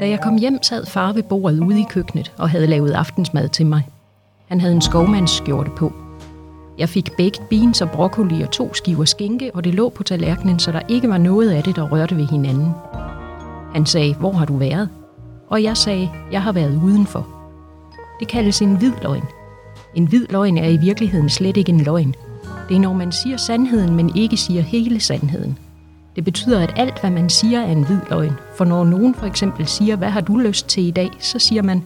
Da jeg kom hjem, sad far ved bordet ude i køkkenet og havde lavet aftensmad til mig. Han havde en skovmandsskjorte på. Jeg fik baked beans og broccoli og to skiver skinke, og det lå på tallerkenen, så der ikke var noget af det, der rørte ved hinanden. Han sagde, hvor har du været? Og jeg sagde, jeg har været udenfor. Det kaldes en hvid løgn. En hvid løgn er i virkeligheden slet ikke en løgn. Det er, når man siger sandheden, men ikke siger hele sandheden. Det betyder, at alt, hvad man siger, er en hvid løgn. For når nogen for eksempel siger, hvad har du lyst til i dag, så siger man,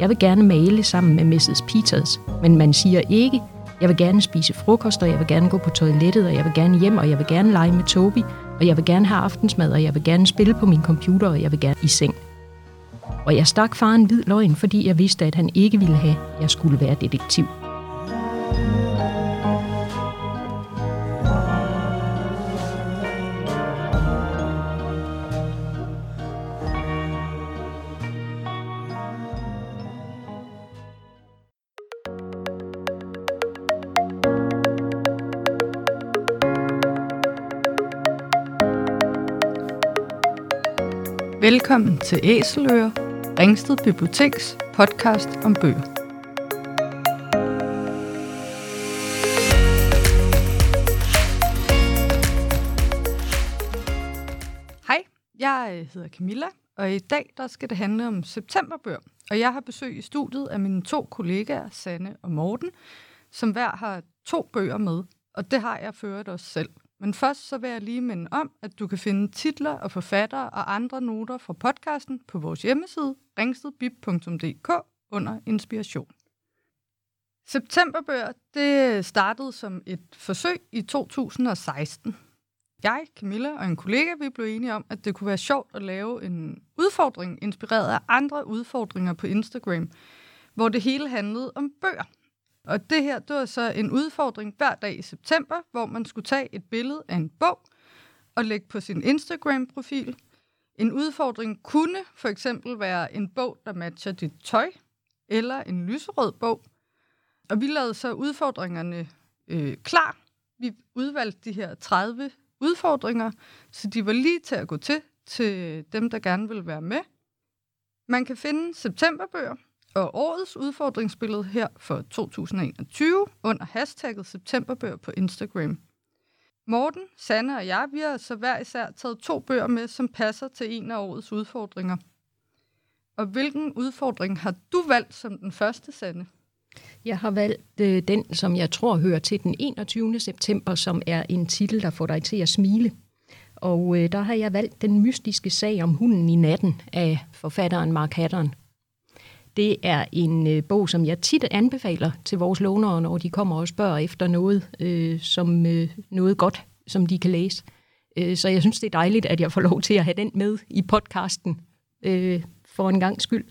jeg vil gerne male sammen med Mrs. Peters. Men man siger ikke, jeg vil gerne spise frokost, og jeg vil gerne gå på toilettet, og jeg vil gerne hjem, og jeg vil gerne lege med Toby, og jeg vil gerne have aftensmad, og jeg vil gerne spille på min computer, og jeg vil gerne i seng. Og jeg stak far en hvid løgn, fordi jeg vidste, at han ikke ville have, at jeg skulle være detektiv. Velkommen til Æseløer, Ringsted Biblioteks podcast om bøger. Hej, jeg øh, hedder Camilla, og i dag der skal det handle om septemberbøger. Og jeg har besøg i studiet af mine to kollegaer, Sanne og Morten, som hver har to bøger med, og det har jeg ført også selv. Men først så vil jeg lige minde om, at du kan finde titler og forfattere og andre noter fra podcasten på vores hjemmeside ringstedbib.dk under inspiration. Septemberbøger, det startede som et forsøg i 2016. Jeg, Camilla og en kollega, vi blev enige om, at det kunne være sjovt at lave en udfordring inspireret af andre udfordringer på Instagram, hvor det hele handlede om bøger. Og det her, det var så en udfordring hver dag i september, hvor man skulle tage et billede af en bog og lægge på sin Instagram-profil. En udfordring kunne for eksempel være en bog, der matcher dit tøj, eller en lyserød bog. Og vi lavede så udfordringerne øh, klar. Vi udvalgte de her 30 udfordringer, så de var lige til at gå til, til dem, der gerne vil være med. Man kan finde septemberbøger og årets udfordringsbillede her for 2021 under hashtagget septemberbøger på Instagram. Morten, Sanne og jeg, vi har så hver især taget to bøger med, som passer til en af årets udfordringer. Og hvilken udfordring har du valgt som den første, Sanne? Jeg har valgt øh, den, som jeg tror hører til den 21. september, som er en titel, der får dig til at smile. Og øh, der har jeg valgt den mystiske sag om hunden i natten af forfatteren Mark Hatteren. Det er en øh, bog, som jeg tit anbefaler til vores lånere, når de kommer og spørger efter noget, øh, som øh, noget godt, som de kan læse. Øh, så jeg synes, det er dejligt, at jeg får lov til at have den med i podcasten øh, for en gang skyld.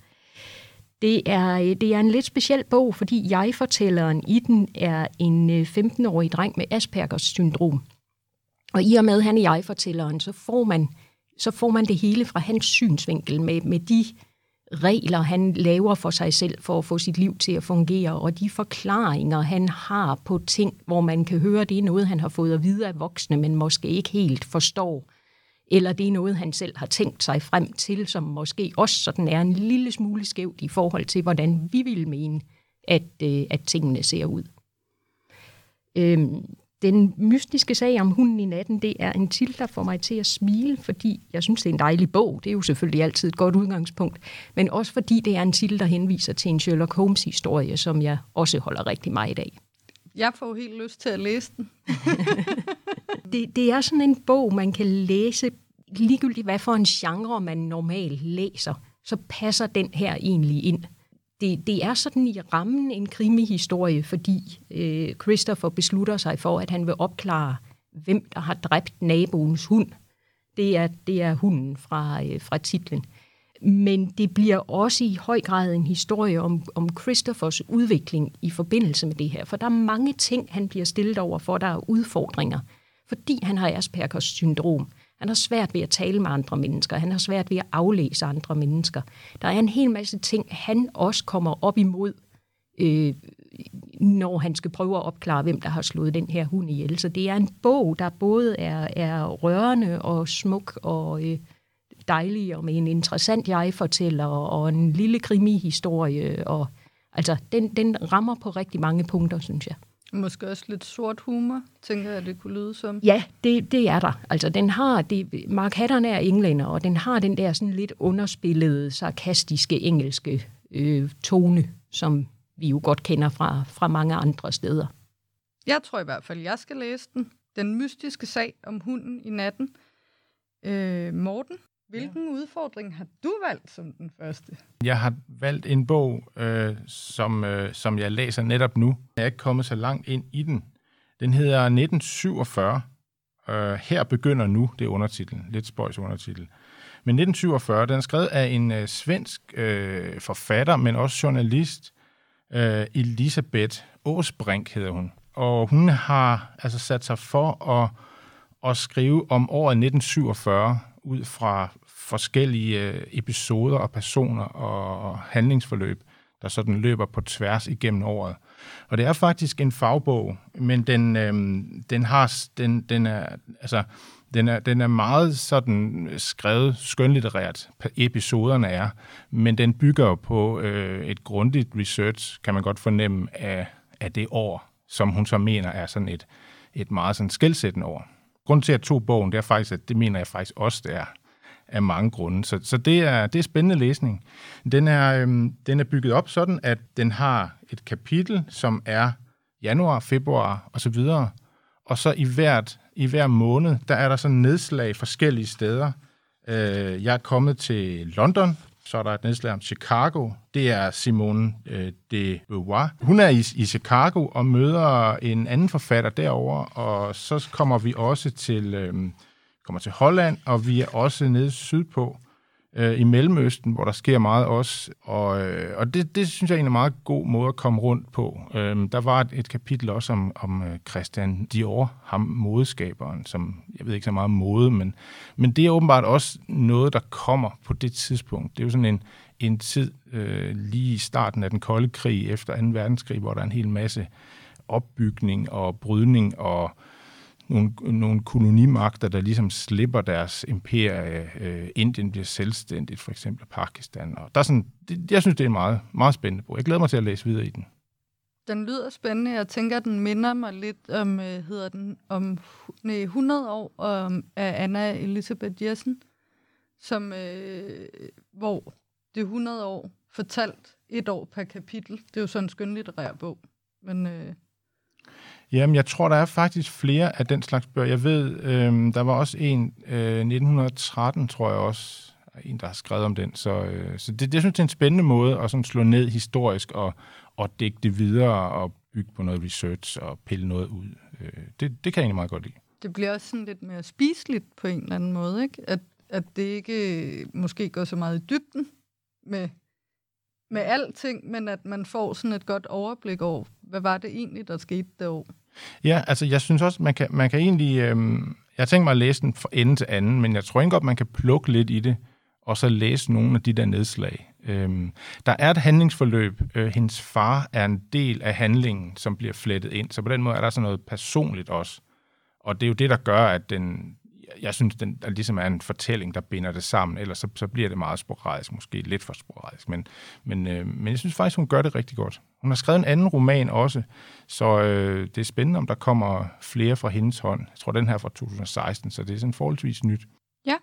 Det er, øh, det er en lidt speciel bog, fordi jeg-fortælleren i den er en øh, 15-årig dreng med Aspergers syndrom. Og i og med, at han er jeg-fortælleren, så får man, så får man det hele fra hans synsvinkel med, med de regler, han laver for sig selv for at få sit liv til at fungere, og de forklaringer, han har på ting, hvor man kan høre, det er noget, han har fået at vide af voksne, men måske ikke helt forstår, eller det er noget, han selv har tænkt sig frem til, som måske også sådan er en lille smule skævt i forhold til, hvordan vi vil mene, at, øh, at tingene ser ud. Øhm, den mystiske sag om hunden i natten, det er en titel, der får mig til at smile, fordi jeg synes, det er en dejlig bog. Det er jo selvfølgelig altid et godt udgangspunkt. Men også fordi det er en titel, der henviser til en Sherlock Holmes-historie, som jeg også holder rigtig meget af. Jeg får helt lyst til at læse den. det, det er sådan en bog, man kan læse ligegyldigt, hvad for en genre man normalt læser, så passer den her egentlig ind det, det er sådan i rammen en krimihistorie, fordi øh, Christopher beslutter sig for, at han vil opklare, hvem der har dræbt naboens hund. Det er, det er hunden fra, øh, fra titlen. Men det bliver også i høj grad en historie om, om Christophers udvikling i forbindelse med det her. For der er mange ting, han bliver stillet over for, der er udfordringer. Fordi han har Aspergers syndrom. Han har svært ved at tale med andre mennesker. Han har svært ved at aflæse andre mennesker. Der er en hel masse ting, han også kommer op imod, øh, når han skal prøve at opklare, hvem der har slået den her hund ihjel. Så det er en bog, der både er, er rørende og smuk og øh, dejlig og med en interessant jeg-fortæller og en lille krimihistorie. Og, altså, den, den rammer på rigtig mange punkter, synes jeg. Måske også lidt sort humor, tænker jeg, det kunne lyde som. Ja, det, det er der. Altså, den har, det, Mark Hattern er englænder, og den har den der sådan lidt underspillede, sarkastiske engelske øh, tone, som vi jo godt kender fra, fra mange andre steder. Jeg tror i hvert fald, jeg skal læse den. Den mystiske sag om hunden i natten. Øh, Morten, hvilken ja. udfordring har du valgt som den første? Jeg har valgt en bog, øh, som, øh, som jeg læser netop nu. Jeg er ikke kommet så langt ind i den. Den hedder 1947. Øh, her begynder nu, det er undertitlen. Lidt spøjs undertitel. Men 1947, den er skrevet af en øh, svensk øh, forfatter, men også journalist, øh, Elisabeth Åsbrink hedder hun. Og hun har altså sat sig for at, at skrive om året 1947 ud fra forskellige øh, episoder og personer og handlingsforløb, der sådan løber på tværs igennem året. Og det er faktisk en fagbog, men den, øhm, den har den, den er altså den er, den er meget sådan skrevet skønlitterært, episoderne er, men den bygger på øh, et grundigt research, kan man godt fornemme, af, af det år, som hun så mener er sådan et, et meget sådan skældsættende år grund til, at to bogen, det er faktisk, at det mener jeg faktisk også, det er af mange grunde. Så, så det, er, det er spændende læsning. Den er, øhm, den er bygget op sådan, at den har et kapitel, som er januar, februar og så videre. Og så i, hvert, i hver måned, der er der sådan nedslag forskellige steder. Øh, jeg er kommet til London, så er der et nedslag om Chicago. Det er Simone øh, de Beauvoir. Hun er i, i Chicago og møder en anden forfatter derover, og så kommer vi også til, øh, kommer til Holland, og vi er også nede sydpå øh, i Mellemøsten, hvor der sker meget også. Og, øh, og det, det synes jeg er en meget god måde at komme rundt på. Øh, der var et, et kapitel også om, om øh, Christian Dior, ham modeskaberen, som jeg ved ikke så meget om mode, men, men det er åbenbart også noget, der kommer på det tidspunkt. Det er jo sådan en, en tid øh, lige i starten af den kolde krig efter 2. verdenskrig, hvor der er en hel masse opbygning og brydning og nogle, nogle kolonimagter, der ligesom slipper deres imperie. Øh, Indien bliver selvstændigt, for eksempel Pakistan. Og der er sådan, det, jeg synes, det er en meget, meget spændende bog. Jeg glæder mig til at læse videre i den. Den lyder spændende. Jeg tænker, den minder mig lidt om, øh, hedder den, om nej, 100 år om, af Anna Elisabeth Jessen, som, øh, hvor det 100 år fortalt et år per kapitel. Det er jo sådan en skønlitterær bog. Men øh, Jamen, jeg tror, der er faktisk flere af den slags bøger. Jeg ved, øh, der var også en, øh, 1913, tror jeg også, en, der har skrevet om den. Så, øh, så det, det, jeg synes, det er en spændende måde at sådan slå ned historisk og, og dække det videre og bygge på noget research og pille noget ud. Øh, det, det kan jeg egentlig meget godt lide. Det bliver også sådan lidt mere spiseligt på en eller anden måde, ikke? At, at det ikke måske går så meget i dybden med, med alting, men at man får sådan et godt overblik over, hvad var det egentlig, der skete det år? Ja, altså jeg synes også, man kan, man kan egentlig... Øh, jeg tænker mig at læse den fra ende til anden, men jeg tror ikke godt, man kan plukke lidt i det, og så læse nogle af de der nedslag. Øhm, der er et handlingsforløb. Øh, hendes far er en del af handlingen, som bliver flettet ind, så på den måde er der sådan noget personligt også. Og det er jo det, der gør, at den, jeg synes, den der ligesom er en fortælling, der binder det sammen, ellers så, så bliver det meget sporadisk, måske lidt for sporadisk, men, men, øh, men jeg synes faktisk, hun gør det rigtig godt. Hun har skrevet en anden roman også, så øh, det er spændende, om der kommer flere fra hendes hånd. Jeg tror, den her fra 2016, så det er sådan forholdsvis nyt. Ja,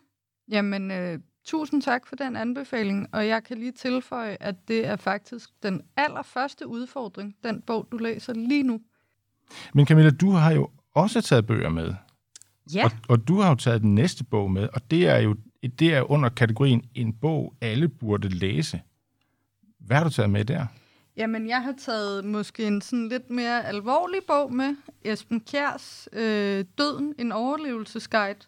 jamen øh, tusind tak for den anbefaling, og jeg kan lige tilføje, at det er faktisk den allerførste udfordring, den bog, du læser lige nu. Men Camilla, du har jo også taget bøger med. Ja. Og, og du har jo taget den næste bog med, og det er jo det er under kategorien en bog, alle burde læse. Hvad har du taget med der? Jamen, jeg har taget måske en sådan lidt mere alvorlig bog med. Esben Kjærs øh, Døden, en overlevelsesguide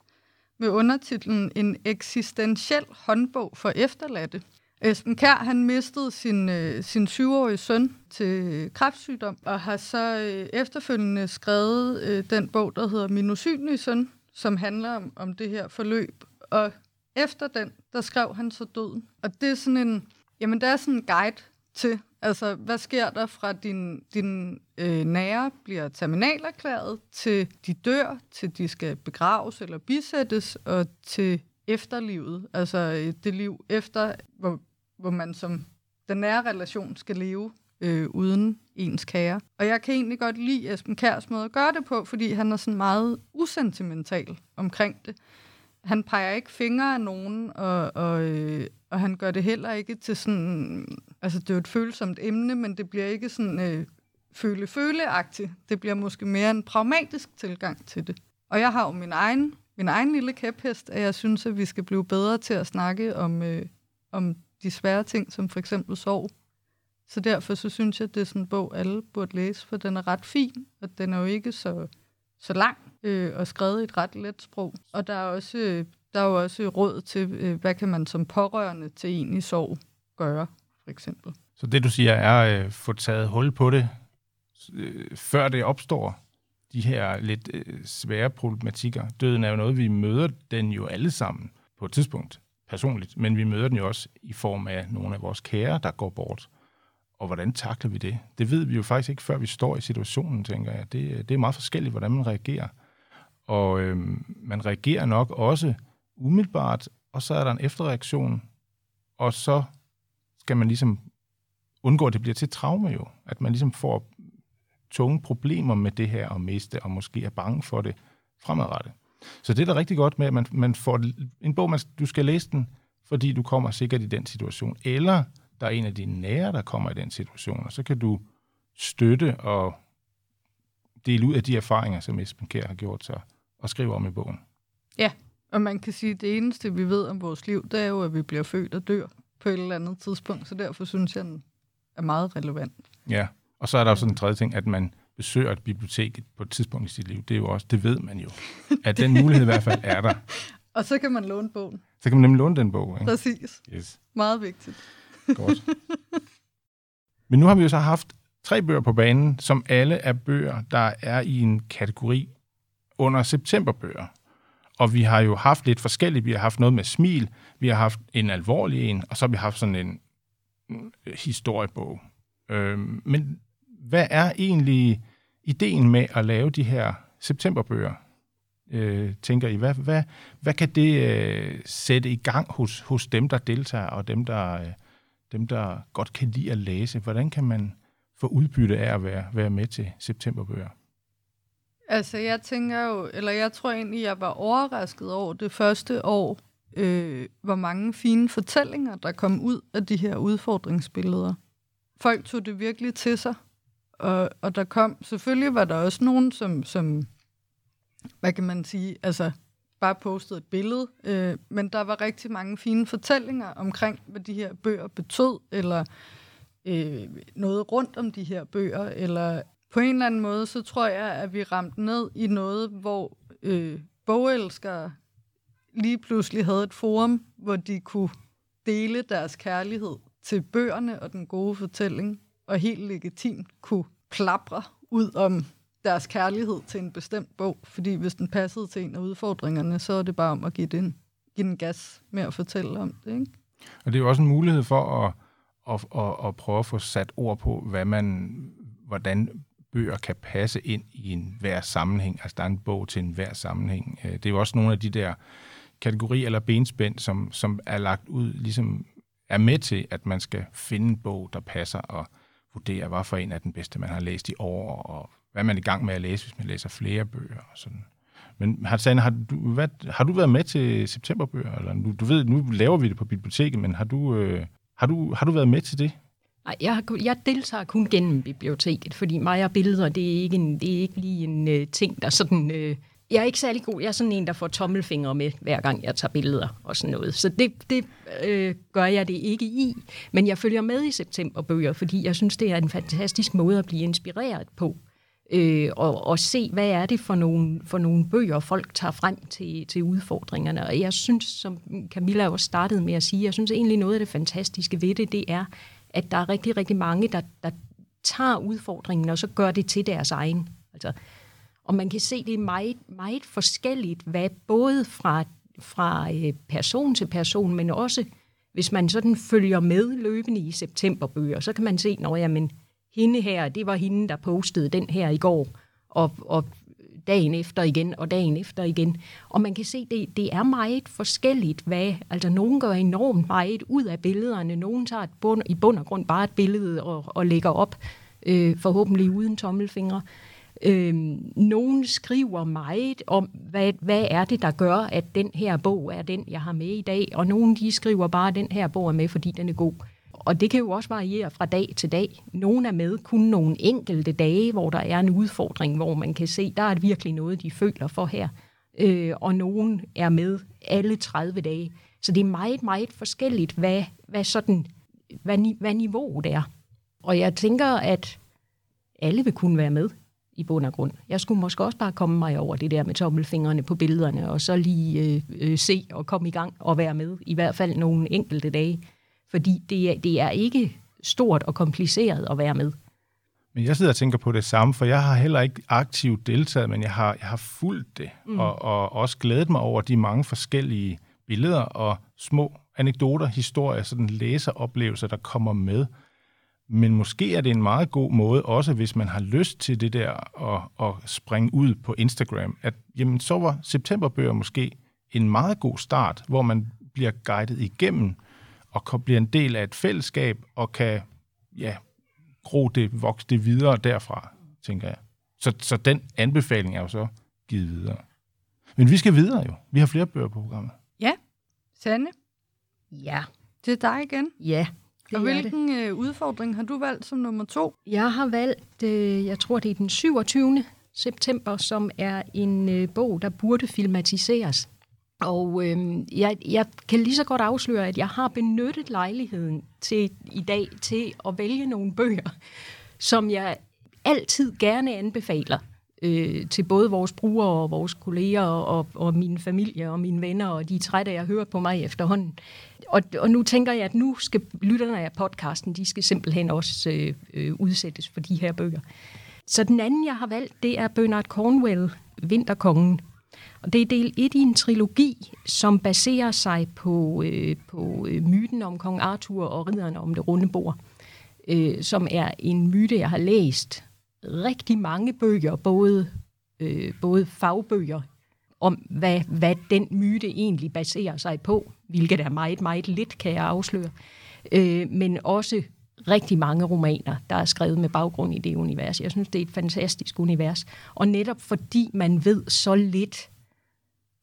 med undertitlen En eksistentiel håndbog for efterladte. Esben Kær, han mistede sin, øh, sin syvårige søn til øh, kræftsygdom, og har så øh, efterfølgende skrevet øh, den bog, der hedder Min usynlige søn, som handler om, om det her forløb. Og efter den, der skrev han så døden. Og det er sådan en, jamen der er sådan en guide til, altså hvad sker der fra din, din øh, nære bliver terminalerklæret, til de dør, til de skal begraves eller bisættes, og til efterlivet, altså øh, det liv efter, hvor, hvor man som den nære relation skal leve øh, uden ens kære. Og jeg kan egentlig godt lide Esben Kærs måde at gøre det på, fordi han er sådan meget usentimental omkring det. Han peger ikke fingre af nogen, og, og, øh, og han gør det heller ikke til sådan... Altså, det er jo et følsomt emne, men det bliver ikke sådan øh, føle-føle-agtigt. Det bliver måske mere en pragmatisk tilgang til det. Og jeg har jo min egen, min egen lille kæphest, at jeg synes, at vi skal blive bedre til at snakke om, øh, om de svære ting, som for eksempel sorg. Så derfor så synes jeg, at det er sådan en bog, alle burde læse, for den er ret fin, og den er jo ikke så, så lang øh, og skrevet i et ret let sprog. Og der er også, øh, der er jo også råd til, øh, hvad kan man som pårørende til en i sorg gøre, for eksempel. Så det, du siger, er at øh, få taget hul på det, øh, før det opstår, de her lidt øh, svære problematikker. Døden er jo noget, vi møder den jo alle sammen på et tidspunkt personligt, men vi møder den jo også i form af nogle af vores kære, der går bort. Og hvordan takler vi det? Det ved vi jo faktisk ikke, før vi står i situationen, tænker jeg. Det, øh, det er meget forskelligt, hvordan man reagerer. Og øh, man reagerer nok også umiddelbart, og så er der en efterreaktion, og så skal man ligesom undgå, at det bliver til traume jo. At man ligesom får tunge problemer med det her at miste, og måske er bange for det fremadrettet. Så det er da rigtig godt med, at man, man får en bog, man, du skal læse den, fordi du kommer sikkert i den situation. Eller der er en af dine nære, der kommer i den situation, og så kan du støtte og dele ud af de erfaringer, som Esben Kjær har gjort sig, og skrive om i bogen. Ja, og man kan sige, at det eneste, vi ved om vores liv, det er jo, at vi bliver født og dør på et eller andet tidspunkt, så derfor synes jeg, den er meget relevant. Ja, og så er der også en tredje ting, at man besøger et bibliotek på et tidspunkt i sit liv. Det er jo også, det ved man jo, at den mulighed i hvert fald er der. og så kan man låne bogen. Så kan man nemlig låne den bog. Ikke? Præcis. Yes. Meget vigtigt. Godt. Men nu har vi jo så haft tre bøger på banen, som alle er bøger, der er i en kategori under septemberbøger. Og vi har jo haft lidt forskelligt. Vi har haft noget med smil, vi har haft en alvorlig en, og så har vi haft sådan en historiebog. Øhm, men hvad er egentlig ideen med at lave de her septemberbøger? Øh, tænker I, hvad, hvad, hvad kan det øh, sætte i gang hos, hos dem, der deltager, og dem der, øh, dem, der godt kan lide at læse? Hvordan kan man få udbytte af at være, være med til septemberbøger? Altså, jeg tænker jo, eller jeg tror egentlig, jeg var overrasket over det første år, øh, hvor mange fine fortællinger, der kom ud af de her udfordringsbilleder. Folk tog det virkelig til sig, og, og der kom, selvfølgelig var der også nogen, som, som hvad kan man sige, altså bare postede et billede, øh, men der var rigtig mange fine fortællinger omkring, hvad de her bøger betød, eller øh, noget rundt om de her bøger, eller på en eller anden måde, så tror jeg, at vi ramte ned i noget, hvor øh, bogelskere lige pludselig havde et forum, hvor de kunne dele deres kærlighed til bøgerne og den gode fortælling, og helt legitimt kunne klapre ud om deres kærlighed til en bestemt bog, fordi hvis den passede til en af udfordringerne, så er det bare om at give den, give den gas med at fortælle om det. Ikke? Og det er jo også en mulighed for at, at, at, at prøve at få sat ord på, hvad man, hvordan bøger kan passe ind i en hver sammenhæng. Altså der er en bog til en hver sammenhæng. Øh, det er jo også nogle af de der kategorier eller benspænd, som, som er lagt ud, ligesom er med til, at man skal finde en bog, der passer og vurdere, hvad for en er den bedste, man har læst i år, og hvad man er i gang med at læse, hvis man læser flere bøger og sådan. Men Hassan, har du, hvad, har du været med til septemberbøger? Eller, du, du ved, nu laver vi det på biblioteket, men har du, øh, har du, har du været med til det? Nej, jeg, jeg deltager kun gennem biblioteket, fordi mig og billeder, det er ikke, en, det er ikke lige en øh, ting, der sådan... øh, jeg er ikke særlig god. Jeg er sådan en, der får tommelfingre med, hver gang jeg tager billeder og sådan noget. Så det, det øh, gør jeg det ikke i. Men jeg følger med i septemberbøger, fordi jeg synes, det er en fantastisk måde at blive inspireret på. Øh, og, og se, hvad er det for nogle, for nogle bøger, folk tager frem til, til udfordringerne. Og jeg synes, som Camilla også startede med at sige, jeg synes egentlig noget af det fantastiske ved det, det er, at der er rigtig, rigtig mange, der, der tager udfordringen, og så gør det til deres egen. Altså, og man kan se, det er meget, meget forskelligt, hvad både fra, fra øh, person til person, men også hvis man sådan følger med løbende i septemberbøger, så kan man se, når jamen, hende her, det var hende, der postede den her i går, og, og dagen efter igen og dagen efter igen. Og man kan se, det, det er meget forskelligt, hvad, altså nogen gør enormt meget ud af billederne, nogen tager et bund, i bund og grund bare et billede og, og lægger op, øh, forhåbentlig uden tommelfingre. Øh, nogen skriver meget om, hvad, hvad er det, der gør, at den her bog er den, jeg har med i dag, og nogen de skriver bare, at den her bog er med, fordi den er god. Og det kan jo også variere fra dag til dag. Nogle er med kun nogle enkelte dage, hvor der er en udfordring, hvor man kan se, der er virkelig noget, de føler for her. Øh, og nogen er med alle 30 dage. Så det er meget, meget forskelligt, hvad, hvad, sådan, hvad, hvad niveauet er. Og jeg tænker, at alle vil kunne være med i bund og grund. Jeg skulle måske også bare komme mig over det der med tommelfingrene på billederne, og så lige øh, øh, se og komme i gang og være med, i hvert fald nogle enkelte dage. Fordi det er, det er ikke stort og kompliceret at være med. Men jeg sidder og tænker på det samme, for jeg har heller ikke aktivt deltaget, men jeg har, jeg har fulgt det, mm. og, og også glædet mig over de mange forskellige billeder og små anekdoter, historier, sådan læseroplevelser, der kommer med. Men måske er det en meget god måde, også hvis man har lyst til det der at, at springe ud på Instagram, at jamen, så var septemberbøger måske en meget god start, hvor man bliver guidet igennem og bliver en del af et fællesskab og kan ja, gro det, vokse det videre derfra, tænker jeg. Så, så den anbefaling er jo så givet videre. Men vi skal videre jo. Vi har flere bøger på programmet. Ja. Sanne? Ja. Det er dig igen. Ja. Og hvilken det. Øh, udfordring har du valgt som nummer to? Jeg har valgt, øh, jeg tror det er den 27. september, som er en øh, bog, der burde filmatiseres. Og øh, jeg, jeg kan lige så godt afsløre, at jeg har benyttet lejligheden til i dag til at vælge nogle bøger, som jeg altid gerne anbefaler øh, til både vores brugere og vores kolleger og, og min familie og mine venner, og de er trætte af at høre på mig efterhånden. Og, og nu tænker jeg, at nu skal lytterne af podcasten, de skal simpelthen også øh, øh, udsættes for de her bøger. Så den anden, jeg har valgt, det er Bernard Cornwell, Vinterkongen, og det er del 1 i en trilogi, som baserer sig på, øh, på øh, myten om kong Arthur og ridderne om det runde bord, øh, som er en myte, jeg har læst rigtig mange bøger, både, øh, både fagbøger, om hvad, hvad den myte egentlig baserer sig på, hvilket er meget, meget lidt, kan jeg afsløre, øh, men også rigtig mange romaner, der er skrevet med baggrund i det univers. Jeg synes, det er et fantastisk univers. Og netop fordi man ved så lidt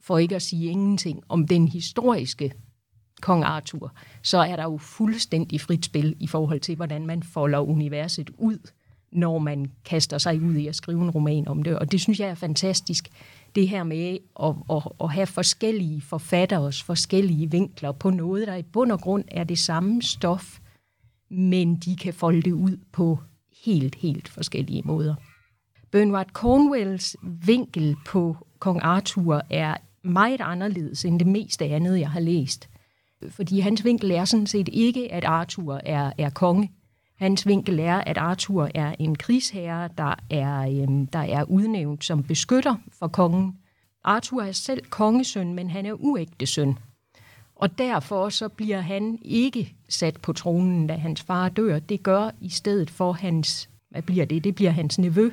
for ikke at sige ingenting, om den historiske kong Arthur, så er der jo fuldstændig frit spil i forhold til, hvordan man folder universet ud, når man kaster sig ud i at skrive en roman om det. Og det synes jeg er fantastisk, det her med at, at, at have forskellige forfatteres forskellige vinkler på noget, der i bund og grund er det samme stof, men de kan folde det ud på helt, helt forskellige måder. Bernard Cornwells vinkel på kong Arthur er meget anderledes end det meste andet, jeg har læst. Fordi hans vinkel er sådan set ikke, at Arthur er, er konge. Hans vinkel er, at Arthur er en krigsherre, der er, øhm, der er udnævnt som beskytter for kongen. Arthur er selv kongesøn, men han er uægte søn. Og derfor så bliver han ikke sat på tronen, da hans far dør. Det gør i stedet for hans, hvad bliver det? Det bliver hans nevø,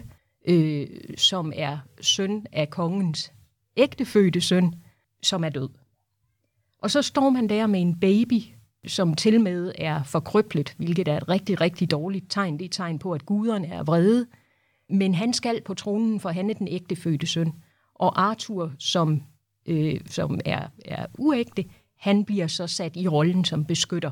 øh, som er søn af kongens ægtefødte søn, som er død. Og så står man der med en baby, som til med er forkrøblet, hvilket er et rigtig, rigtig dårligt tegn. Det er et tegn på, at guderne er vrede. Men han skal på tronen, for han er den ægtefødte søn. Og Arthur, som, øh, som er, er uægte, han bliver så sat i rollen som beskytter.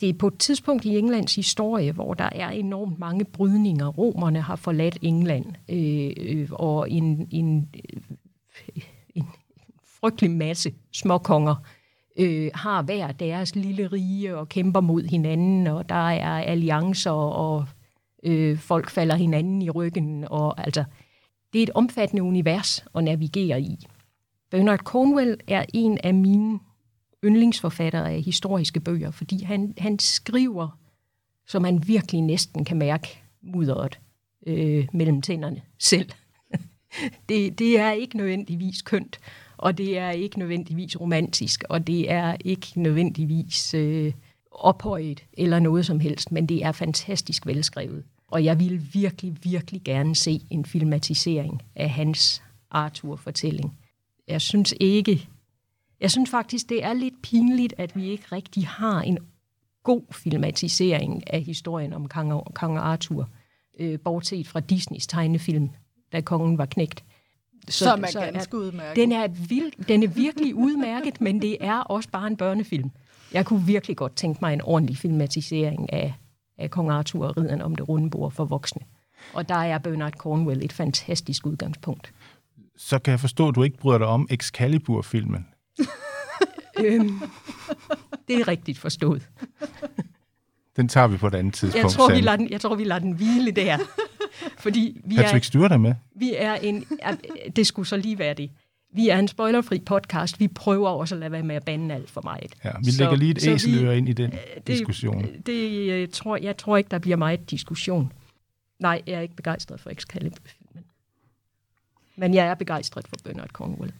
Det er på et tidspunkt i Englands historie, hvor der er enormt mange brydninger. Romerne har forladt England, øh, øh og en, en øh, en frygtelig masse småkonger øh, Øh, har hver deres lille rige og kæmper mod hinanden, og der er alliancer, og øh, folk falder hinanden i ryggen. Og, altså, det er et omfattende univers at navigere i. Bernard Cornwell er en af mine yndlingsforfattere af historiske bøger, fordi han, han skriver, så man virkelig næsten kan mærke mudderet øh, mellem tænderne selv det, det er ikke nødvendigvis kønt, og det er ikke nødvendigvis romantisk, og det er ikke nødvendigvis øh, ophøjet eller noget som helst, men det er fantastisk velskrevet. Og jeg ville virkelig, virkelig gerne se en filmatisering af hans Arthur-fortælling. Jeg synes ikke, jeg synes faktisk, det er lidt pinligt, at vi ikke rigtig har en god filmatisering af historien om kong, kong Arthur, øh, bortset fra Disneys tegnefilm, da kongen var knægt. Så, Som er så ganske udmærket. Den er, vild, den er virkelig udmærket, men det er også bare en børnefilm. Jeg kunne virkelig godt tænke mig en ordentlig filmatisering af, af Kong Arthur og Ridderen om det runde bord for voksne. Og der er Bernard Cornwell et fantastisk udgangspunkt. Så kan jeg forstå, at du ikke bryder dig om Excalibur-filmen. øhm, det er rigtigt forstået. Den tager vi på et andet tidspunkt. Jeg tror, vi lader den, jeg tror, vi lader den hvile der. Fordi vi Patrick Stewart er med. Vi er en... Det skulle så lige være det. Vi er en spoilerfri podcast. Vi prøver også at lade være med at bande alt for meget. Ja, vi lægger lige et æseløre ind i den det, diskussion. Det, det, jeg, tror, jeg tror ikke, der bliver meget diskussion. Nej, jeg er ikke begejstret for Excalibur-filmen. Men jeg er begejstret for Bernard Cornwell.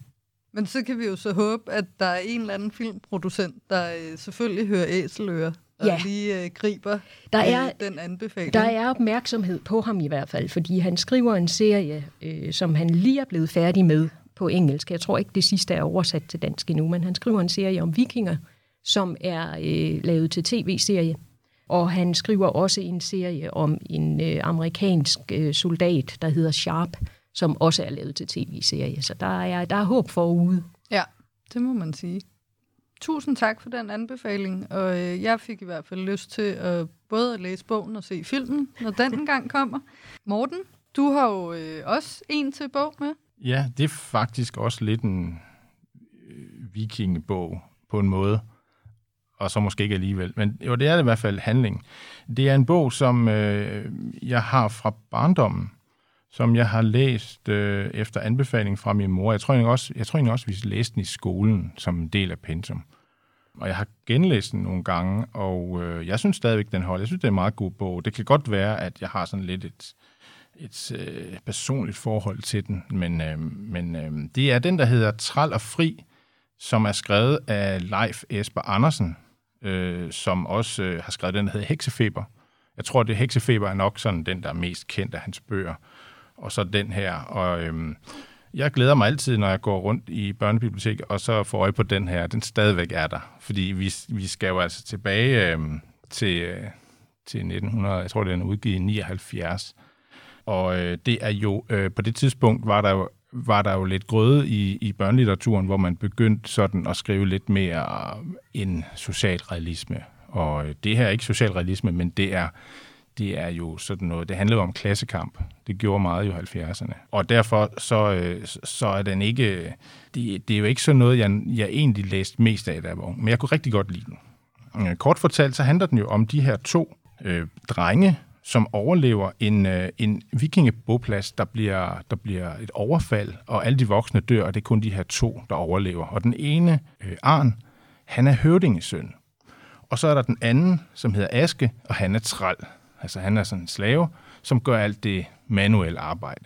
Men så kan vi jo så håbe, at der er en eller anden filmproducent, der øh, selvfølgelig hører æseløre og ja. lige øh, griber der er, den anbefaling. Der er opmærksomhed på ham i hvert fald, fordi han skriver en serie, øh, som han lige er blevet færdig med på engelsk. Jeg tror ikke, det sidste er oversat til dansk endnu, men han skriver en serie om vikinger, som er øh, lavet til tv-serie. Og han skriver også en serie om en øh, amerikansk øh, soldat, der hedder Sharp, som også er lavet til tv-serie. Så der er, der er håb forude. Ja, det må man sige. Tusind tak for den anbefaling, og øh, jeg fik i hvert fald lyst til at både at læse bogen og se filmen, når den gang kommer. Morten, du har jo øh, også en til bog med. Ja, det er faktisk også lidt en øh, vikingebog på en måde, og så måske ikke alligevel. Men jo, det er det i hvert fald handling. Det er en bog, som øh, jeg har fra barndommen, som jeg har læst øh, efter anbefaling fra min mor. Jeg tror egentlig også, jeg tror egentlig også, vi læste den i skolen som en del af pensum. Og jeg har genlæst den nogle gange, og øh, jeg synes stadigvæk, den holder. Jeg synes, det er en meget god bog. Det kan godt være, at jeg har sådan lidt et, et øh, personligt forhold til den, men, øh, men øh, det er den, der hedder Tral og Fri, som er skrevet af Leif Esper Andersen, øh, som også øh, har skrevet den, der hedder Heksefeber. Jeg tror, det Heksefeber er nok sådan den, der er mest kendt af hans bøger. Og så den her. Og øhm, jeg glæder mig altid, når jeg går rundt i børnebiblioteket, og så får øje på den her. Den stadigvæk er der. Fordi vi, vi skal jo altså tilbage øhm, til, øh, til 1900, jeg tror, den er udgivet i 79. Og øh, det er jo, øh, på det tidspunkt var der jo, var der jo lidt grøde i, i børnelitteraturen, hvor man begyndte sådan at skrive lidt mere øh, en socialrealisme. Og øh, det her er ikke socialrealisme, men det er det er jo sådan noget, det handler jo om klassekamp. Det gjorde meget i 70'erne. Og derfor så, øh, så er den ikke, det, det er jo ikke sådan noget, jeg, jeg egentlig læste mest af, da jeg var ung. Men jeg kunne rigtig godt lide den. Øh, kort fortalt, så handler den jo om de her to øh, drenge, som overlever en, øh, en vikingeboplads, der bliver, der bliver et overfald, og alle de voksne dør, og det er kun de her to, der overlever. Og den ene, øh, Arn, han er høvdingesøn. Og så er der den anden, som hedder Aske, og han er træl. Altså han er sådan en slave, som gør alt det manuelle arbejde.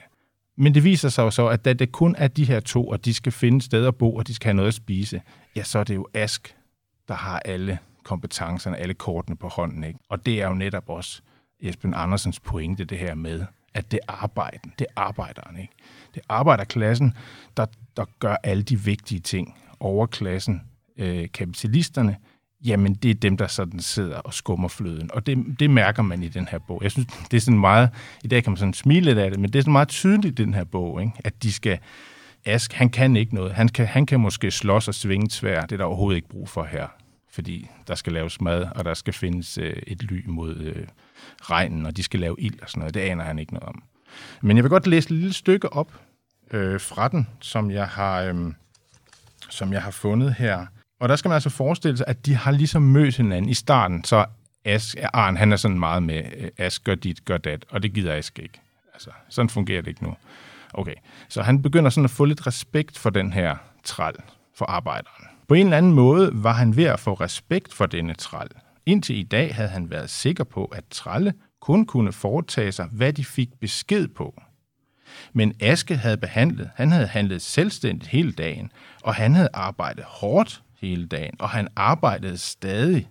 Men det viser sig jo så, at da det kun er de her to, og de skal finde sted at bo, og de skal have noget at spise, ja, så er det jo Ask, der har alle kompetencerne, alle kortene på hånden. Ikke? Og det er jo netop også Esben Andersens pointe, det her med, at det er arbejden, det er arbejderen. Ikke? Det er arbejderklassen, der, der gør alle de vigtige ting. Overklassen, øh, kapitalisterne, jamen det er dem, der sådan sidder og skummer fløden. Og det, det mærker man i den her bog. Jeg synes, det er sådan meget, i dag kan man sådan smile lidt af det, men det er sådan meget tydeligt i den her bog, ikke? at de skal, Ask, han kan ikke noget. Han kan, han kan måske slås og svinge svær. Det er der overhovedet ikke brug for her. Fordi der skal laves mad, og der skal findes øh, et ly mod øh, regnen, og de skal lave ild og sådan noget. Det aner han ikke noget om. Men jeg vil godt læse et lille stykke op øh, fra den, som jeg har, øh, som jeg har fundet her. Og der skal man altså forestille sig, at de har ligesom mødt hinanden i starten, så Ask, Arn, han er sådan meget med, øh, Ask gør dit, gør dat, og det gider Ask ikke. Altså, sådan fungerer det ikke nu. Okay, så han begynder sådan at få lidt respekt for den her træl, for arbejderen. På en eller anden måde var han ved at få respekt for denne træl. Indtil i dag havde han været sikker på, at trælle kun kunne foretage sig, hvad de fik besked på. Men Aske havde behandlet, han havde handlet selvstændigt hele dagen, og han havde arbejdet hårdt hele dagen, og han arbejdede stadig.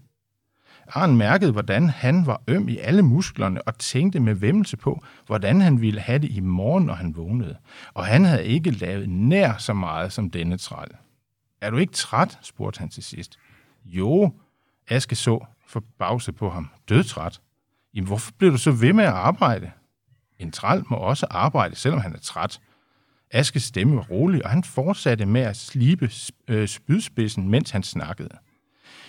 Arn mærkede, hvordan han var øm i alle musklerne og tænkte med vemmelse på, hvordan han ville have det i morgen, når han vågnede. Og han havde ikke lavet nær så meget som denne træl. Er du ikke træt? spurgte han til sidst. Jo, Aske så forbavset på ham. Dødtræt. Jamen, hvorfor bliver du så ved med at arbejde? En træl må også arbejde, selvom han er træt. Askes stemme var rolig, og han fortsatte med at slibe øh, spydspidsen, mens han snakkede.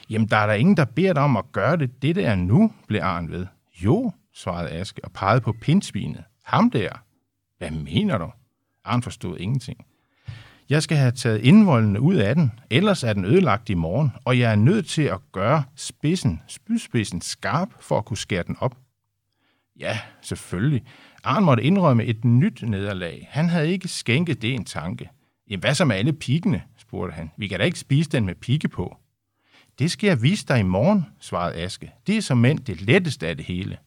Jamen, der er der ingen, der beder dig om at gøre det, det der nu, blev Arn ved. Jo, svarede Aske og pegede på pindsvinet. Ham der. Hvad mener du? Arn forstod ingenting. Jeg skal have taget indvoldene ud af den, ellers er den ødelagt i morgen, og jeg er nødt til at gøre spidsen, spydspidsen skarp for at kunne skære den op. Ja, selvfølgelig. Arn måtte indrømme et nyt nederlag. Han havde ikke skænket det en tanke. Jamen, hvad så med alle pikkene, spurgte han. Vi kan da ikke spise den med pigge på. Det skal jeg vise dig i morgen, svarede Aske. Det er som mænd det letteste af det hele.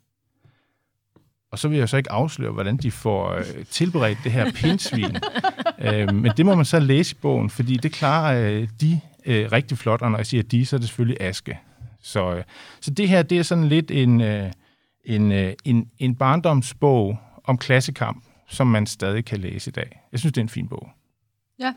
Og så vil jeg så ikke afsløre, hvordan de får øh, tilberedt det her pindsvin. øh, men det må man så læse i bogen, fordi det klarer øh, de øh, rigtig flot, og når jeg siger de, så er det selvfølgelig Aske. Så, øh, så det her, det er sådan lidt en, øh, en, øh, en, en barndomsbog om klassekamp, som man stadig kan læse i dag. Jeg synes, det er en fin bog. Ja,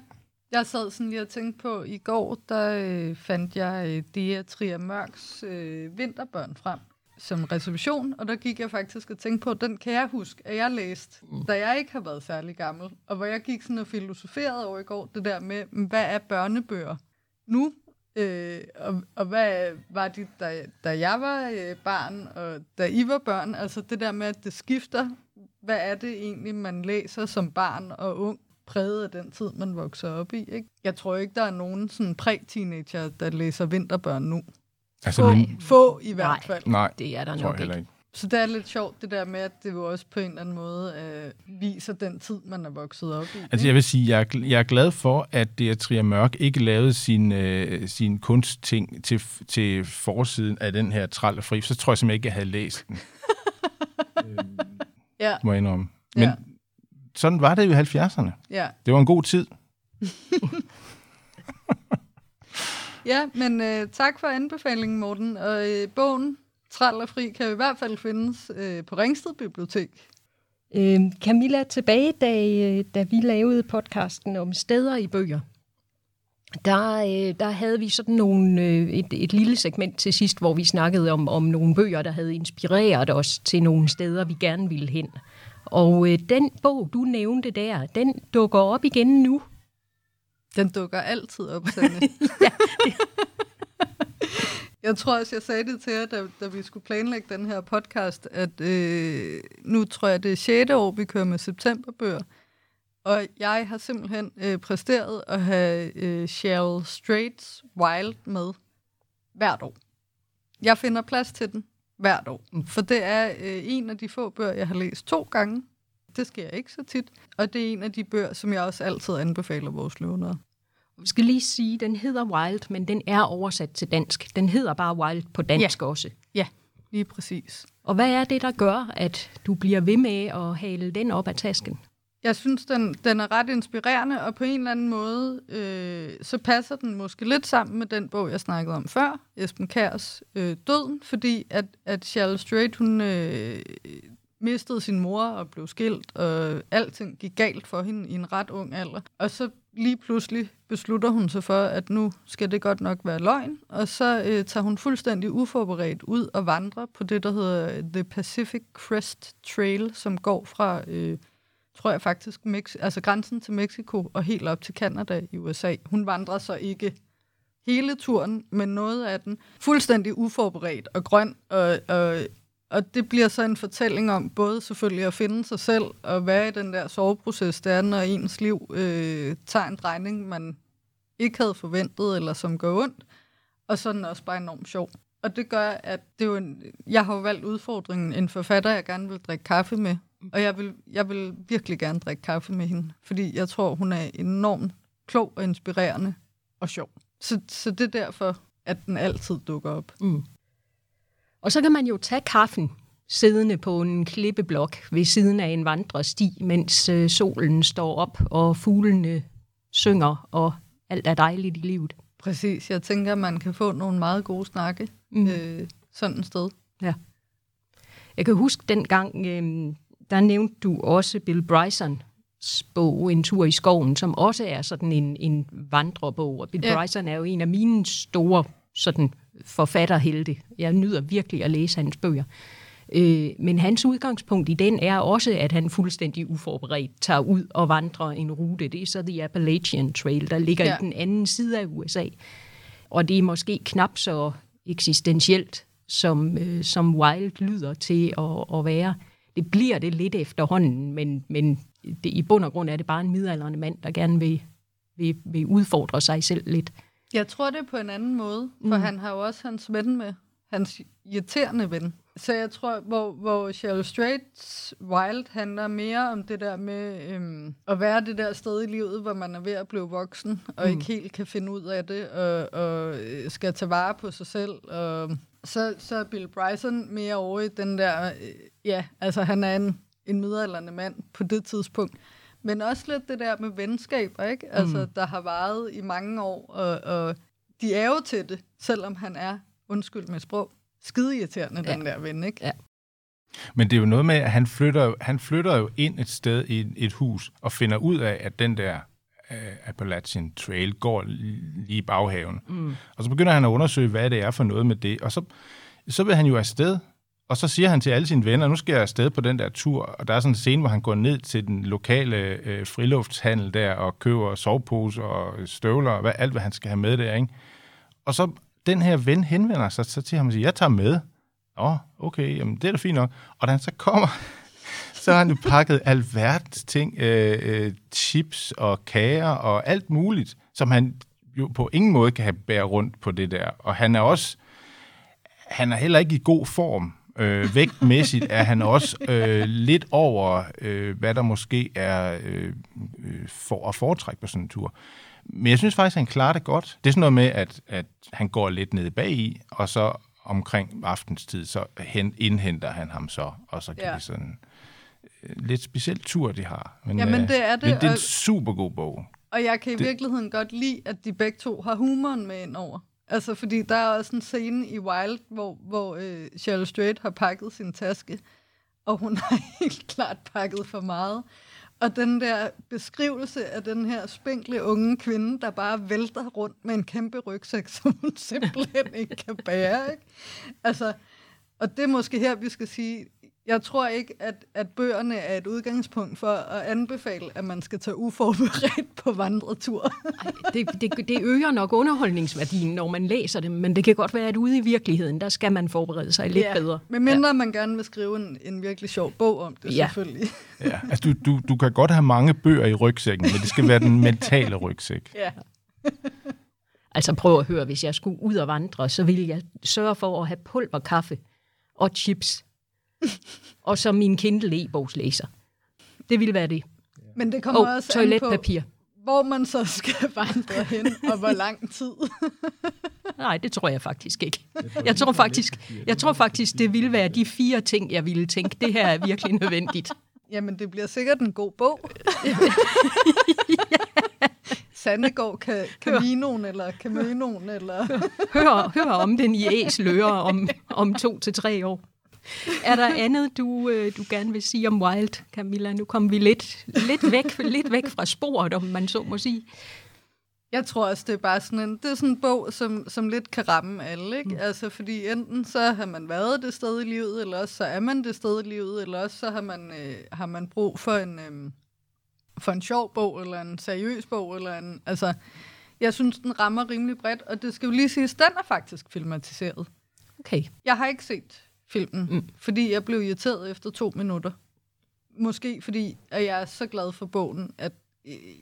jeg sad sådan lige og tænkte på, i går, der øh, fandt jeg øh, Dea Trier Mørks øh, Vinterbørn frem som reservation, og der gik jeg faktisk og tænkte på, den kan jeg huske, at jeg læste, da jeg ikke har været særlig gammel, og hvor jeg gik sådan og filosoferede over i går, det der med, hvad er børnebøger nu, øh, og, og hvad var det, da, da jeg var øh, barn, og da I var børn, altså det der med, at det skifter, hvad er det egentlig, man læser som barn og ung, præget af den tid, man vokser op i. Ikke? Jeg tror ikke, der er nogen sådan præ-teenager, der læser vinterbørn nu. Altså, Få, min, få i hvert Nej. fald. nej, Det er der nok ikke. ikke. Så det er lidt sjovt, det der med, at det jo også på en eller anden måde øh, viser den tid, man er vokset op i. Altså ikke? jeg vil sige, jeg er, gl- jeg er glad for, at det er Trier Mørk ikke lavede sin, øh, sin kunstting til, til forsiden af den her træl og fri. Så tror jeg simpelthen ikke, jeg havde læst den, ja, må jeg indrømme. Men Ja. sådan var det jo i 70'erne. ja. Det var en god tid. ja, men øh, tak for anbefalingen, Morten. Og øh, bogen Træl og Fri kan i hvert fald findes øh, på Ringsted Bibliotek. Øh, Camilla, tilbage da, øh, da vi lavede podcasten om steder i bøger, der, øh, der havde vi sådan nogle, øh, et, et lille segment til sidst, hvor vi snakkede om, om nogle bøger, der havde inspireret os til nogle steder, vi gerne ville hen. Og øh, den bog, du nævnte der, den dukker op igen nu. Den dukker altid op, Sanne. Jeg tror også, jeg sagde det til jer, da, da vi skulle planlægge den her podcast, at øh, nu tror jeg, det er 6. år, vi kører med septemberbøger. Og jeg har simpelthen øh, præsteret at have øh, Cheryl Straits Wild med hvert år. Jeg finder plads til den hvert år. For det er øh, en af de få bøger, jeg har læst to gange. Det sker ikke så tit. Og det er en af de bøger, som jeg også altid anbefaler vores løvnere. Jeg skal lige sige, den hedder Wild, men den er oversat til dansk. Den hedder bare Wild på dansk ja. også. Ja, lige præcis. Og hvad er det, der gør, at du bliver ved med at hale den op af tasken? Jeg synes, den, den er ret inspirerende, og på en eller anden måde, øh, så passer den måske lidt sammen med den bog, jeg snakkede om før, Esben Kærs øh, Døden, fordi at, at Charles Strait, hun øh, mistede sin mor og blev skilt, og alting gik galt for hende i en ret ung alder. Og så lige pludselig beslutter hun sig for, at nu skal det godt nok være løgn, og så øh, tager hun fuldstændig uforberedt ud og vandrer på det, der hedder The Pacific Crest Trail, som går fra... Øh, tror jeg faktisk, Mex- altså grænsen til Mexico og helt op til Canada i USA. Hun vandrer så ikke hele turen, men noget af den fuldstændig uforberedt og grøn, og, og, og det bliver så en fortælling om både selvfølgelig at finde sig selv, og hvad i den der soveproces der er, når ens liv øh, tager en drejning, man ikke havde forventet, eller som går ondt, og så er den også bare enormt sjov. Og det gør, at det er jo en, jeg har jo valgt udfordringen, en forfatter, jeg gerne vil drikke kaffe med, og jeg vil, jeg vil virkelig gerne drikke kaffe med hende, fordi jeg tror, hun er enormt klog og inspirerende og sjov. Så, så det er derfor, at den altid dukker op. Mm. Og så kan man jo tage kaffen siddende på en klippeblok ved siden af en vandresti, mens øh, solen står op, og fuglene synger, og alt er dejligt i livet. Præcis. Jeg tænker, man kan få nogle meget gode snakke, Mm. øh, sådan et sted. Ja. Jeg kan huske dengang, øh, der nævnte du også Bill Bryson bog, En tur i skoven, som også er sådan en, en vandrebog. Og Bill ja. Bryson er jo en af mine store sådan, forfatterhelte. Jeg nyder virkelig at læse hans bøger. Øh, men hans udgangspunkt i den er også, at han fuldstændig uforberedt tager ud og vandrer en rute. Det er så The Appalachian Trail, der ligger ja. i den anden side af USA. Og det er måske knap så eksistentielt, som, øh, som Wild lyder til at, at være. Det bliver det lidt efterhånden, men, men det, i bund og grund er det bare en midaldrende mand, der gerne vil, vil, vil udfordre sig selv lidt. Jeg tror det er på en anden måde, for mm. han har jo også hans ven med, hans irriterende ven. Så jeg tror, hvor, hvor Cheryl Straits Wild handler mere om det der med øhm, at være det der sted i livet, hvor man er ved at blive voksen, og mm. ikke helt kan finde ud af det, og, og øh, skal tage vare på sig selv. Og så, så er Bill Bryson mere over i den der, øh, ja, altså han er en, en midaldrende mand på det tidspunkt. Men også lidt det der med venskaber, ikke? Altså, mm. der har varet i mange år, og, og de er jo til det, selvom han er, undskyld med sprog, skide irriterende, ja. den der ven, ikke? Ja. Men det er jo noget med, at han flytter, han flytter jo ind et sted i et hus, og finder ud af, at den der uh, Appalachian Trail går lige i baghaven. Mm. Og så begynder han at undersøge, hvad det er for noget med det. Og så, så vil han jo afsted, og så siger han til alle sine venner, nu skal jeg afsted på den der tur, og der er sådan en scene, hvor han går ned til den lokale øh, friluftshandel der, og køber soveposer og støvler, og hvad, alt hvad han skal have med der, ikke? Og så den her ven henvender sig så til ham og siger, jeg tager med. Åh, okay, jamen det er da fint nok. Og da han så kommer, så har han jo pakket alverdens ting, øh, øh, chips og kager og alt muligt, som han jo på ingen måde kan have bære rundt på det der. Og han er også, han er heller ikke i god form. Øh, vægtmæssigt er han også øh, lidt over, øh, hvad der måske er øh, øh for at foretrække på sådan en tur. Men jeg synes faktisk, at han klarer det godt. Det er sådan noget med, at, at han går lidt ned bag i, og så omkring aftenstid, så hen, indhenter han ham så, og så kan ja. det sådan øh, lidt speciel tur, de har. Men, ja, men øh, det er det. Men det er en super god bog. Og jeg kan i det, virkeligheden godt lide, at de begge to har humoren med ind over. Altså, fordi der er også en scene i Wild, hvor, hvor øh, Cheryl Strait har pakket sin taske, og hun har helt klart pakket for meget. Og den der beskrivelse af den her spinkle unge kvinde, der bare vælter rundt med en kæmpe rygsæk, som hun simpelthen ikke kan bære. Ikke? Altså, og det er måske her, vi skal sige, jeg tror ikke, at, at bøgerne er et udgangspunkt for at anbefale, at man skal tage uforberedt på vandretur. Ej, det, det, det øger nok underholdningsværdien, når man læser dem, men det kan godt være, at ude i virkeligheden, der skal man forberede sig lidt ja, bedre. Men mindre ja. man gerne vil skrive en, en virkelig sjov bog om det, ja. selvfølgelig. Ja, altså du, du, du kan godt have mange bøger i rygsækken, men det skal være den mentale rygsæk. Ja. altså prøv at høre, hvis jeg skulle ud og vandre, så ville jeg sørge for at have pulverkaffe og chips og så min Kindle e-bogslæser. Det ville være det. Men det kommer oh, også toiletpapir. an på, hvor man så skal vandre hen, og hvor lang tid. Nej, det tror jeg faktisk ikke. Jeg tror faktisk, jeg tror faktisk, det ville være de fire ting, jeg ville tænke, det her er virkelig nødvendigt. Jamen, det bliver sikkert en god bog. Sandegård kan, Caminoen eller Caminoen. Eller... hør, hør om den i æsler om, om to til tre år. Er der andet, du, øh, du gerne vil sige om Wild, Camilla? Nu kommer vi lidt, lidt, væk, lidt væk fra sporet, om man så må sige. Jeg tror også, det er bare sådan en, det er sådan en bog, som, som lidt kan ramme alle, ikke? Mm. Altså, fordi enten så har man været det sted i livet, eller også så er man det sted i livet, eller også så har man, øh, har man brug for en, øh, for en sjov bog, eller en seriøs bog, eller en, altså, jeg synes, den rammer rimelig bredt, og det skal jo lige siges, den er faktisk filmatiseret. Okay. Jeg har ikke set filmen, mm. fordi jeg blev irriteret efter to minutter. Måske fordi, at jeg er så glad for bogen, at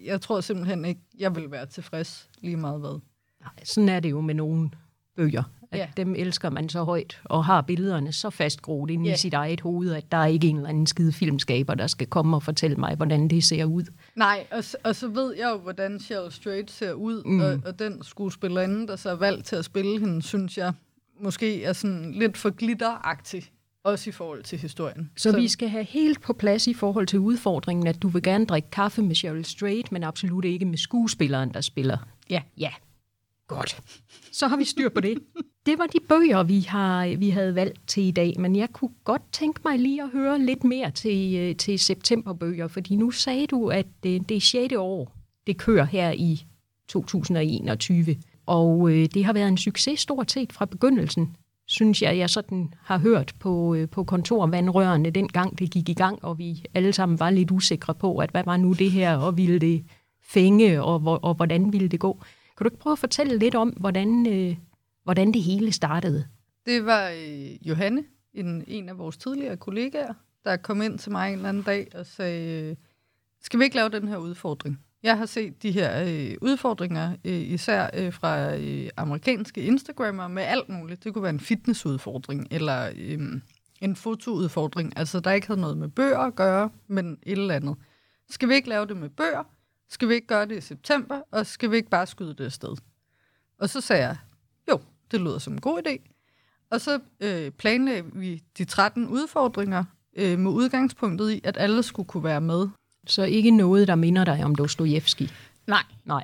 jeg tror simpelthen ikke, jeg vil være tilfreds lige meget hvad. Nej, sådan er det jo med nogle bøger. At ja. Dem elsker man så højt, og har billederne så fastgroet ind ja. i sit eget hoved, at der er ikke en eller anden skide filmskaber, der skal komme og fortælle mig, hvordan det ser ud. Nej, og, og så ved jeg jo, hvordan Cheryl Strait ser ud, mm. og, og den skuespillerinde, der så er valgt til at spille hende, synes jeg, måske er sådan lidt for glitteragtig, også i forhold til historien. Så, så vi skal have helt på plads i forhold til udfordringen, at du vil gerne drikke kaffe med Cheryl Strait, men absolut ikke med skuespilleren, der spiller. Ja. Ja. Godt. Så har vi styr på det. det var de bøger, vi, har, vi havde valgt til i dag, men jeg kunne godt tænke mig lige at høre lidt mere til, øh, til septemberbøger, fordi nu sagde du, at det, det er 6. år, det kører her i 2021, og øh, det har været en succes stort set fra begyndelsen, synes jeg, jeg sådan har hørt på, øh, på kontorvandrørene dengang det gik i gang, og vi alle sammen var lidt usikre på, at hvad var nu det her, og ville det fænge, og, hvor, og hvordan ville det gå. Kan du ikke prøve at fortælle lidt om, hvordan, øh, hvordan det hele startede? Det var øh, Johanne, en, en af vores tidligere kollegaer, der kom ind til mig en eller anden dag og sagde, øh, skal vi ikke lave den her udfordring? Jeg har set de her øh, udfordringer, øh, især øh, fra øh, amerikanske Instagrammer, med alt muligt. Det kunne være en fitnessudfordring, eller øh, en fotoudfordring, altså der ikke havde noget med bøger at gøre, men et eller andet. Skal vi ikke lave det med bøger? Skal vi ikke gøre det i september? Og skal vi ikke bare skyde det afsted? Og så sagde jeg, jo, det lyder som en god idé. Og så øh, planlagde vi de 13 udfordringer øh, med udgangspunktet i, at alle skulle kunne være med. Så ikke noget, der minder dig om Dostojevski? Nej. Nej.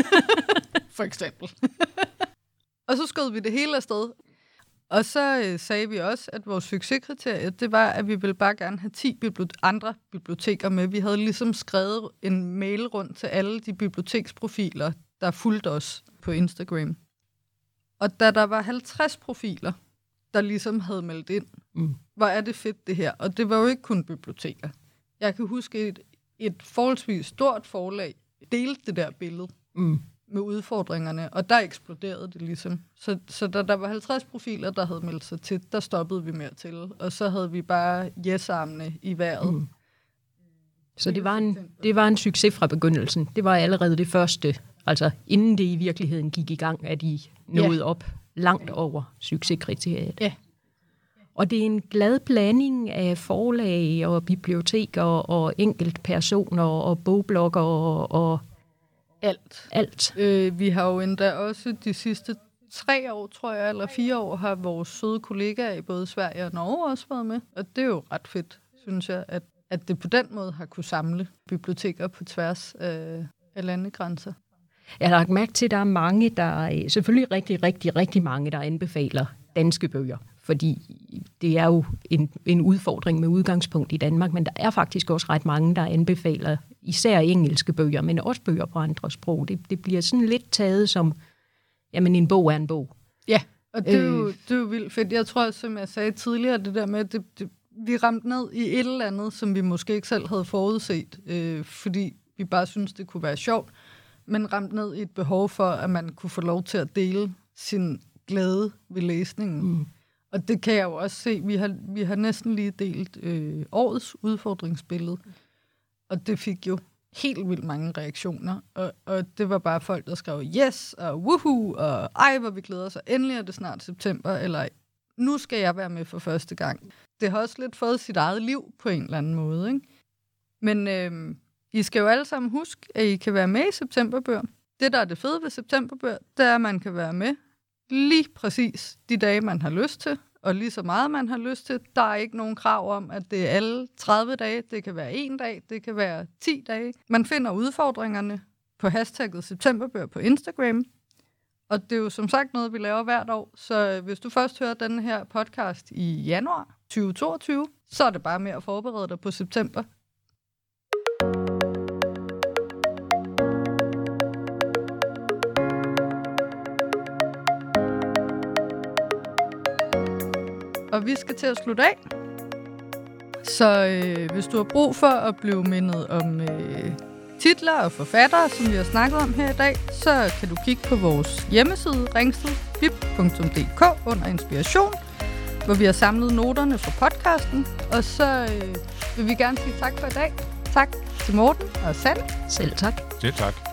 For eksempel. og så skød vi det hele afsted. Og så øh, sagde vi også, at vores succeskriterie, det var, at vi ville bare gerne have 10 bibliot- andre biblioteker med. Vi havde ligesom skrevet en mail rundt til alle de biblioteksprofiler, der fulgte os på Instagram. Og da der var 50 profiler, der ligesom havde meldt ind, Mm. hvor er det fedt det her. Og det var jo ikke kun biblioteker. Jeg kan huske et, et forholdsvis stort forlag delte det der billede Mm. med udfordringerne, og der eksploderede det ligesom. Så, så da der var 50 profiler, der havde meldt sig til, der stoppede vi med at tælle, og så havde vi bare yes-armene i vejret. Mm. Så det var, en, det var en succes fra begyndelsen. Det var allerede det første, altså inden det i virkeligheden gik i gang, at I nåede Ja. op langt over succeskriteriet. Ja. Og det er en glad blanding af forlag og biblioteker og enkeltpersoner og bogblogger og, og Alt. alt. Øh, vi har jo endda også de sidste tre år, tror jeg, eller fire år, har vores søde kollegaer i både Sverige og Norge også været med. Og det er jo ret fedt, synes jeg, at, at det på den måde har kunne samle biblioteker på tværs af, af landegrænser. Jeg har lagt mærke til, at der er mange, der selvfølgelig rigtig, rigtig, rigtig mange, der anbefaler danske bøger. Fordi det er jo en, en udfordring med udgangspunkt i Danmark, men der er faktisk også ret mange, der anbefaler især engelske bøger, men også bøger på andre sprog. Det, det bliver sådan lidt taget som, jamen en bog er en bog. Ja, og det er, jo, Øh. det er jo vildt fedt. Jeg tror, som jeg sagde tidligere, det der med, det, det, vi ramte ned i et eller andet, som vi måske ikke selv havde forudset, øh, fordi vi bare synes det kunne være sjovt, men ramt ned i et behov for, at man kunne få lov til at dele sin glæde ved læsningen. Mm. Og det kan jeg jo også se. Vi har, vi har næsten lige delt øh, årets udfordringsbillede, og det fik jo helt vildt mange reaktioner. Og, og det var bare folk, der skrev yes og woohoo, og ej, hvor vi glæder os, og endelig er det snart september, eller nu skal jeg være med for første gang. Det har også lidt fået sit eget liv på en eller anden måde. Ikke? Men øh, I skal jo alle sammen huske, at I kan være med i septemberbøger. Det, der er det fede ved septemberbøger, det er, at man kan være med lige præcis de dage, man har lyst til, og lige så meget, man har lyst til. Der er ikke nogen krav om, at det er alle 30 dage. Det kan være en dag, det kan være 10 dage. Man finder udfordringerne på hashtagget septemberbør på Instagram. Og det er jo som sagt noget, vi laver hvert år. Så hvis du først hører den her podcast i januar 2022, så er det bare med at forberede dig på september. Og vi skal til at slutte af. Så øh, hvis du har brug for at blive mindet om øh, titler og forfattere, som vi har snakket om her i dag, så kan du kigge på vores hjemmeside ringstedbib.dk under inspiration, hvor vi har samlet noterne fra podcasten. Og så øh, vil vi gerne sige tak for i dag. Tak til Morten og Sand. Selv tak. Selv tak.